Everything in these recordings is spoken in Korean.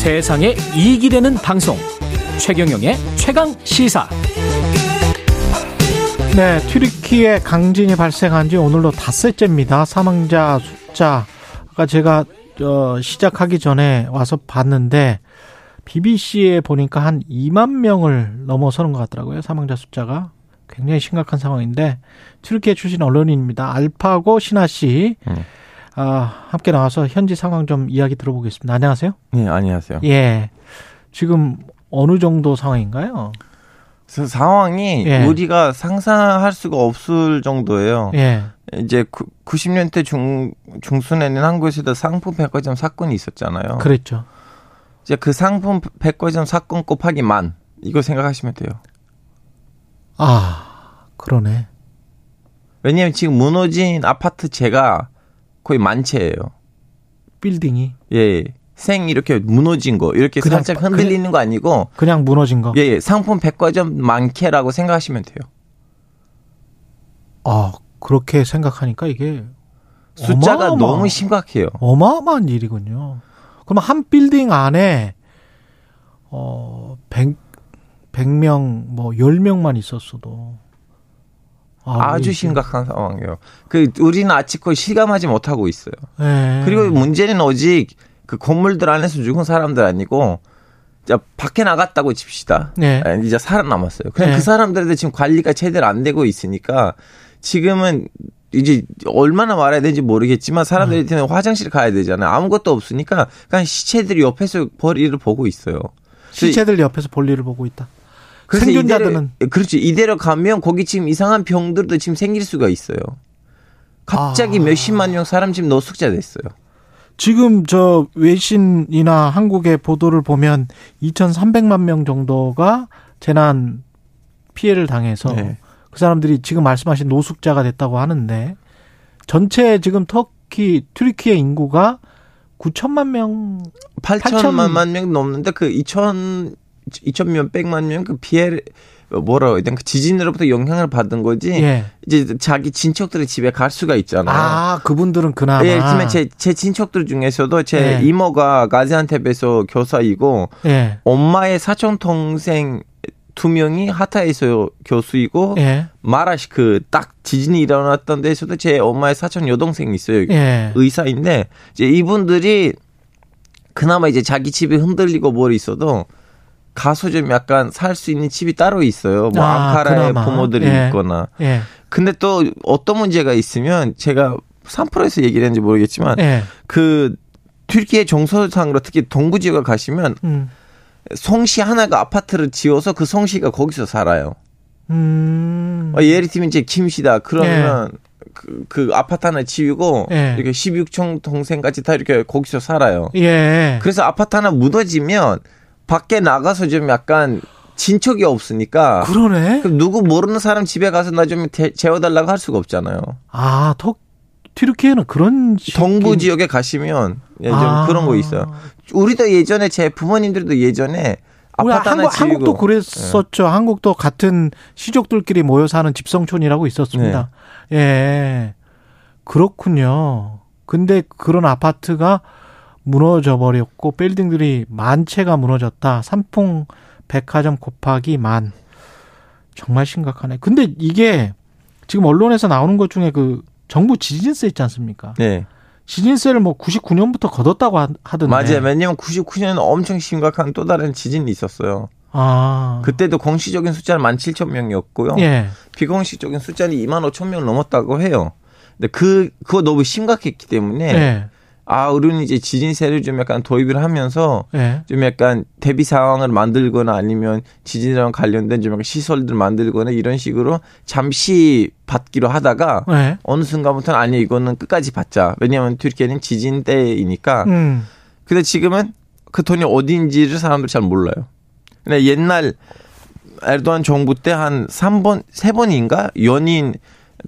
세상에 이익이 되는 방송 최경영의 최강 시사 네, 튀르키예 강진이 발생한 지 오늘로 닷새째입니다. 사망자 숫자가 제가 어, 시작하기 전에 와서 봤는데 BBC에 보니까 한 2만 명을 넘어서는 것 같더라고요. 사망자 숫자가 굉장히 심각한 상황인데 튀르키예 출신 언론인입니다. 알파고 신하 씨 음. 아, 함께 나와서 현지 상황 좀 이야기 들어보겠습니다. 안녕하세요. 네, 안녕하세요. 예, 지금 어느 정도 상황인가요? 그래서 상황이 예. 우리가 상상할 수가 없을 정도예요. 예, 이제 90년대 중 중순에는 한국에서도 상품 백화점 사건이 있었잖아요. 그랬죠. 이제 그 상품 백화점 사건 곱하기 만 이거 생각하시면 돼요. 아, 그러네. 왜냐하면 지금 무너진 아파트 재가 거의 만 채예요. 빌딩이 예, 생 이렇게 무너진 거 이렇게 그냥 살짝 흔들리는 거 아니고 그냥 무너진 거. 예, 예, 상품 백화점 많게라고 생각하시면 돼요. 아, 그렇게 생각하니까 이게 숫자가 어마어마- 너무 심각해요. 어마어마한 일이군요. 그럼 한 빌딩 안에 어 100, 100명 뭐 10명만 있었어도 아, 아주 이게- 심각한 상황이에요. 그 우리는 아직 거의 실감하지 못하고 있어요. 예. 그리고 문제는 오직 그 건물들 안에서 죽은 사람들 아니고 자 밖에 나갔다고 칩시다. 네. 아, 이제 살아남았어요. 그냥 네. 그 사람들한테 지금 관리가 제대로 안 되고 있으니까 지금은 이제 얼마나 말해야 되는지 모르겠지만 사람들이 네. 는 화장실 가야 되잖아요. 아무것도 없으니까 그냥 시체들이 옆에서 벌이를 보고 있어요. 시체들 옆에서 볼일을 보고 있다. 생존자들은 이대로, 그렇죠. 이대로 가면 거기 지금 이상한 병들도 지금 생길 수가 있어요. 갑자기 아. 몇십만 명 사람 지금 노숙자 됐어요. 지금 저 외신이나 한국의 보도를 보면 2,300만 명 정도가 재난 피해를 당해서 네. 그 사람들이 지금 말씀하신 노숙자가 됐다고 하는데 전체 지금 터키 튀르키예 인구가 9천만 명 8천만 명 넘는데 그 2천 2천 몇 백만 명 그 피해 뭐라고 해야 되나 그 지진으로부터 영향을 받은 거지. 예. 이제 자기 친척들의 집에 갈 수가 있잖아요. 아, 그분들은 그나마 예, 지금 제, 제 친척들 중에서도 제 예. 이모가 가지안테프에서 교사이고 예. 엄마의 사촌 동생 두 명이 하타에서 교수이고 예. 마라시 그 딱 지진이 일어났던 데서도 제 엄마의 사촌 여동생이 있어요. 예. 의사인데 이제 이분들이 그나마 이제 자기 집이 흔들리고 뭘 있어도 가서 좀 약간 살 수 있는 집이 따로 있어요. 뭐 아, 앙카라에 그나마. 부모들이 예. 있거나. 예. 근데 또 어떤 문제가 있으면 제가 3%에서 얘기를 했는지 모르겠지만 예. 그 튀르키예 정서상으로 특히 동부 지역에 가시면 음. 성씨 하나가 아파트를 지어서 그 성씨가 거기서 살아요. 음. 어, 예를 들면 이제 김씨다. 그러면 그, 그 아파트 하나 지우고 예. 이렇게 16총 동생까지 다 이렇게 거기서 살아요. 예. 그래서 아파트 하나 무너지면 밖에 나가서 좀 약간 진척이 없으니까 그러네. 그럼 누구 모르는 사람 집에 가서 나 좀 재워달라고 할 수가 없잖아요. 아, 터 튀르키예는 그런 동부 지역에 가시면 예, 좀 아. 그런 거 있어요. 우리도 예전에 제 부모님들도 예전에 우리 아파트 한국, 한국도 그랬었죠. 한국도 같은 시족들끼리 모여 사는 집성촌이라고 있었습니다. 네. 예. 그렇군요. 근데 그런 아파트가 무너져 버렸고 빌딩들이 만 채가 무너졌다. 삼풍 백화점 곱하기 만. 정말 심각하네. 근데 이게 지금 언론에서 나오는 것 중에 그 정부 지진세 있지 않습니까? 네. 지진세를 뭐 99년부터 걷었다고 하- 하던데. 맞아요. 왜냐면 99년에 엄청 심각한 또 다른 지진이 있었어요. 아. 그때도 공식적인 숫자는 17,000명이었고요. 예. 비공식적인 숫자는 2만 5천 명 넘었다고 해요. 근데 그 그거 너무 심각했기 때문에 예. 아 우리는 이제 지진세를 좀 약간 도입을 하면서 예. 좀 약간 대비 상황을 만들거나 아니면 지진이랑 관련된 좀 약간 시설들 만들거나 이런 식으로 잠시 받기로 하다가 예. 어느 순간부터는 아니 이거는 끝까지 받자. 왜냐하면 튀르키예는 지진 때이니까. 음. 근데 지금은 그 돈이 어디인지를 사람들이 잘 몰라요. 근데 옛날 에르도안 정부 때 한 3번, 3번인가? 연인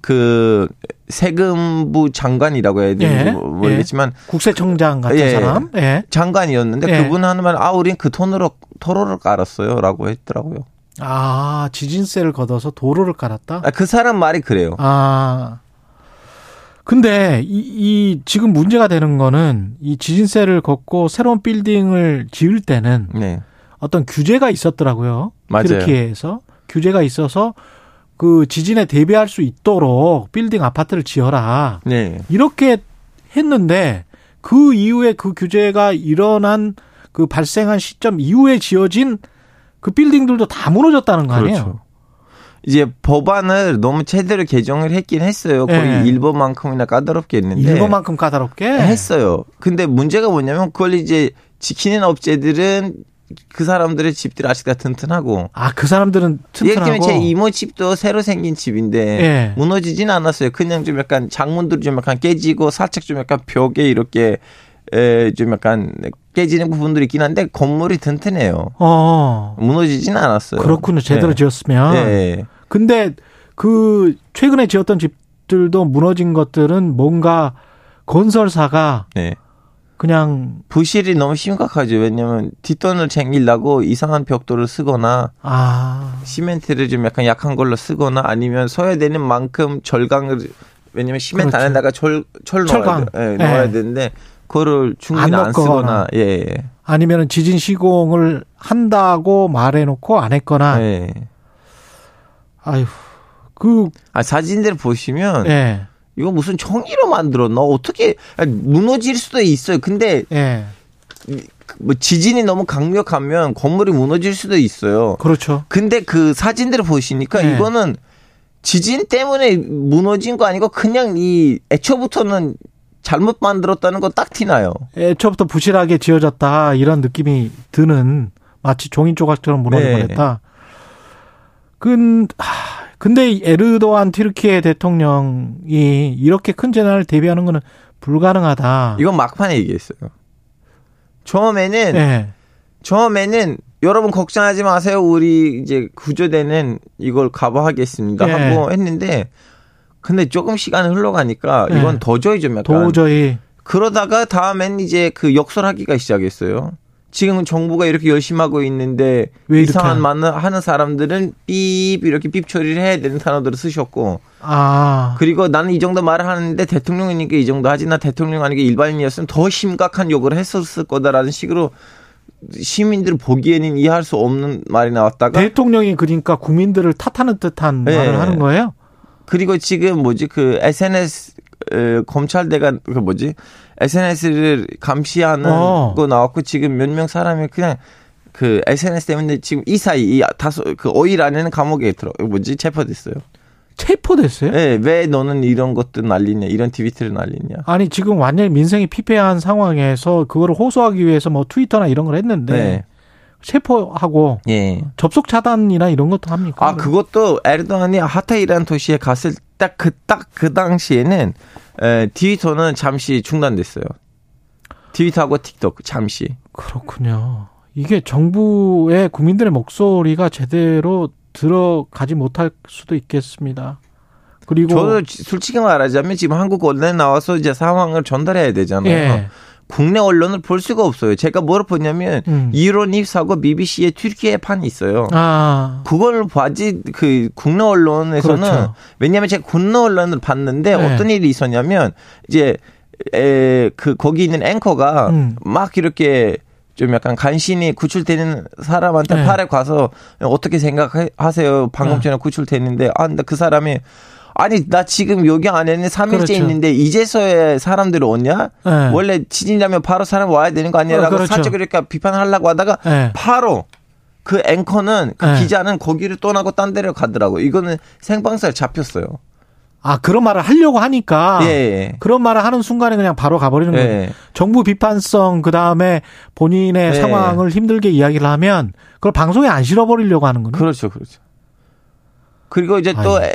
그 세금부 장관이라고 해야 되는지 예. 모르겠지만 국세청장 같은 예. 사람. 예. 장관이었는데 예. 그분 하는 말, 아, 우린 그 돈으로 도로를 깔았어요. 라고 했더라고요. 아, 지진세를 걷어서 도로를 깔았다? 아, 그 사람 말이 그래요. 아. 근데 이, 이 지금 문제가 되는 거는 이 지진세를 걷고 새로운 빌딩을 지을 때는 네. 어떤 규제가 있었더라고요. 맞아요. 튀르키예에서 규제가 있어서 그 지진에 대비할 수 있도록 빌딩 아파트를 지어라. 네. 이렇게 했는데 그 이후에 그 규제가 일어난 그 발생한 시점 이후에 지어진 그 빌딩들도 다 무너졌다는 거 아니에요? 그렇죠. 이제 법안을 너무 제대로 개정을 했긴 했어요. 거의 예. 일본만큼이나 까다롭게 했는데 일본만큼 까다롭게 했어요. 근데 문제가 뭐냐면 그걸 이제 지키는 업체들은 그 사람들의 집들이 아직 다 튼튼하고 아 그 사람들은 예를 들면 튼튼하고 제 이모 집도 새로 생긴 집인데 예. 무너지진 않았어요. 그냥 좀 약간 창문들이 좀 약간 깨지고 살짝 좀 약간 벽에 이렇게 에, 좀 약간 깨지는 부분들이 있긴 한데 건물이 튼튼해요. 어 무너지진 않았어요. 그렇군요 제대로 네. 지었으면 네. 근데 그 최근에 지었던 집들도 무너진 것들은 뭔가 건설사가 네. 그냥 부실이 너무 심각하죠. 왜냐면 뒷돈을 챙기려고 이상한 벽돌을 쓰거나 아 시멘트를 좀 약간 약한 걸로 쓰거나 아니면 써야 되는 만큼 절강을 왜냐면 시멘트 그렇죠. 안에다가 철, 철 철강. 넣어야, 돼. 예, 예. 넣어야 되는데 그거를 충분히 안 안. 쓰거나 예, 예. 아니면은 지진 시공을 한다고 말해 놓고 안 했거나 예. 아유 그 아 사진들 보시면 예. 이거 무슨 청이로 만들었나 어떻게 무너질 수도 있어요. 근데 예. 뭐 지진이 너무 강력하면 건물이 무너질 수도 있어요. 그렇죠. 근데 그 사진들을 보시니까 네. 이거는 지진 때문에 무너진 거 아니고 그냥 이 애초부터는 잘못 만들었다는 거 딱 티나요. 애초부터 부실하게 지어졌다 이런 느낌이 드는 마치 종이 조각처럼 무너져 네. 버렸다. 근 하, 근데 이 에르도안 튀르키예 대통령이 이렇게 큰 재난을 대비하는 거는 불가능하다. 이건 막판에 얘기했어요. 처음에는 예. 처음에는 여러분 걱정하지 마세요. 우리 이제 구조대는 이걸 가봐하겠습니다 네. 하고 했는데 근데 조금 시간이 흘러가니까 네. 이건 도저히 좀 약간 도저히 그러다가 다음엔 이제 그 역설하기가 시작했어요. 지금은 정부가 이렇게 열심히 하고 있는데 왜 이상한 하- 말을 하는 사람들은 삐 이렇게 삐 처리를 해야 되는 단어들을 쓰셨고 아 그리고 나는 이 정도 말을 하는데 대통령이니까 이 정도 하지 나 대통령 아니게 일반인이었으면 더 심각한 욕을 했었을 거다라는 식으로 시민들 보기에는 이해할 수 없는 말이 나왔다가 대통령이 그러니까 국민들을 탓하는 듯한 네. 말을 하는 거예요. 그리고 지금 뭐지 그 SNS 어, 검찰대가 그 뭐지 SNS를 감시하는 어. 거 나왔고 지금 몇 명 사람이 그냥 그 SNS 때문에 지금 이 사이 이 다소 그 5일 안에는 감옥에 들어 뭐지 체포됐어요. 체포됐어요? 예, 왜 너는 이런 것들 날리냐 이런 트위터를 날리냐. 아니 지금 완전히 민생이 피폐한 상황에서 그거를 호소하기 위해서 뭐 트위터나 이런 걸 했는데 네. 체포하고 예. 접속 차단이나 이런 것도 합니까? 아 그것도 에르도안이 하타이라는 도시에 갔을 딱 그 딱 그 당시에는 에, 트위터는 잠시 중단됐어요. 트위터하고 틱톡 잠시. 그렇군요. 이게 정부의 국민들의 목소리가 제대로 들어가지 못할 수도 있겠습니다. 그리고 저도 지- 솔직히 말하자면 지금 한국 언론에 나와서 이제 상황을 전달해야 되잖아요. 예. 국내 언론을 볼 수가 없어요. 제가 뭐를 보냐면 음. 이론입사고 BBC의 튀르키예 판이 있어요. 아 그걸 봐지 그 국내 언론에서는 그렇죠. 왜냐하면 제가 국내 언론을 봤는데 네. 어떤 일이 있었냐면 이제 에 그 거기 있는 앵커가 음. 막 이렇게 좀 약간 간신히 구출되는 사람한테 네. 팔에 가서 어떻게 생각하세요? 방금 네. 전에 구출됐는데 아 근데 그 사람이 아니 나 지금 여기 안에는 3일째 그렇죠. 있는데 이제서야 사람들이 오냐? 네. 원래 지진 나면 바로 사람 와야 되는 거 아니야라고 어, 그렇죠. 살짝 이렇게 비판하려고 하다가 네. 바로 그 앵커는 그 네. 기자는 거기를 떠나고 딴 데로 가더라고. 이거는 생방송에 잡혔어요. 아 그런 말을 하려고 하니까 예, 예. 그런 말을 하는 순간에 그냥 바로 가버리는 거예요. 예. 정부 비판성 그 다음에 본인의 네. 상황을 힘들게 이야기를 하면 그걸 방송에 안 실어버리려고 하는 거네. 그렇죠, 그렇죠. 그리고 이제 또. 에-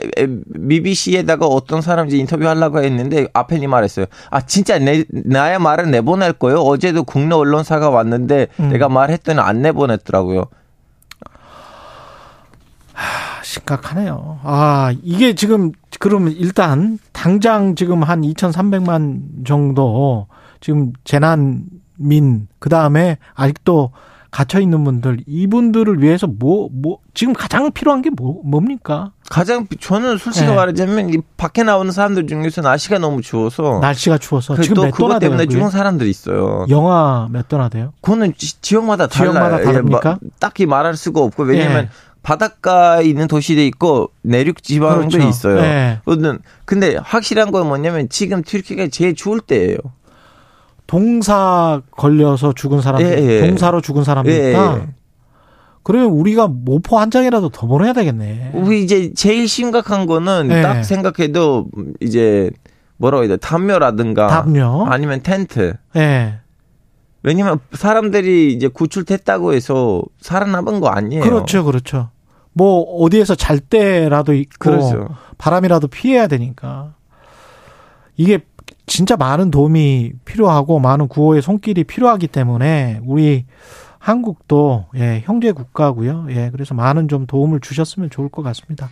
BBC에다가 어떤 사람 이제 인터뷰 하려고 했는데 앞에 이 말했어요. 아 진짜 내 나의 말을 내보낼 거예요. 어제도 국내 언론사가 왔는데 음. 내가 말했더니 안 내보냈더라고요. 아, 심각하네요. 아, 이게 지금, 그러면 일단, 당장 지금 한 2,300만 정도, 지금 재난민, 그 다음에 아직도 갇혀 있는 분들 이분들을 위해서 뭐뭐 지금 가장 필요한 게 뭐 뭡니까? 가장 비- 저는 솔직히 네. 말하자면 이 밖에 나오는 사람들 중에서 날씨가 너무 추워서 날씨가 추워서 그 지금 또몇 도나? 때문에? 죽은 사람들이 있어요. 영하 몇 도나 돼요? 그거는 지, 지역마다 달라요. 지역마다 예, 다릅니까? 뭐, 딱히 말할 수가 없고 왜냐면 예. 바닷가에 있는 도시도 있고 내륙 지방도 그렇죠. 있어요. 예. 그거는 근데 확실한 건 뭐냐면 지금 튀르키가 제일 추울 때예요. 동사 걸려서 죽은 사람들, 예, 예. 동사로 죽은 사람들 예, 있다. 예. 그러면 우리가 모포 한 장이라도 더 보내야 되겠네. 우리 이제 제일 심각한 거는 예. 딱 생각해도 이제 뭐라고 해야 돼 담요라든가 담요. 아니면 텐트. 예. 왜냐면 사람들이 이제 구출됐다고 해서 살아남은 거 아니에요. 그렇죠, 그렇죠. 뭐 어디에서 잘 때라도 있고 그렇죠. 바람이라도 피해야 되니까 이게 진짜 많은 도움이 필요하고 많은 구호의 손길이 필요하기 때문에 우리 한국도 예, 형제 국가고요. 예, 그래서 많은 좀 도움을 주셨으면 좋을 것 같습니다.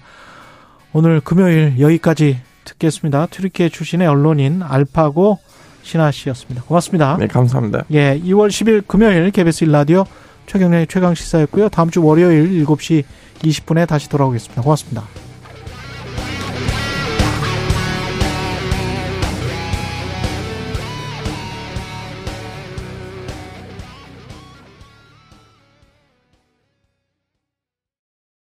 오늘 금요일 여기까지 듣겠습니다. 튀르키예 출신의 언론인 알파고 신하 씨였습니다. 고맙습니다. 네, 감사합니다. 예, 2월 10일 금요일 KBS 1라디오 최경련의 최강 시사였고요. 다음 주 월요일 7시 20분에 다시 돌아오겠습니다. 고맙습니다.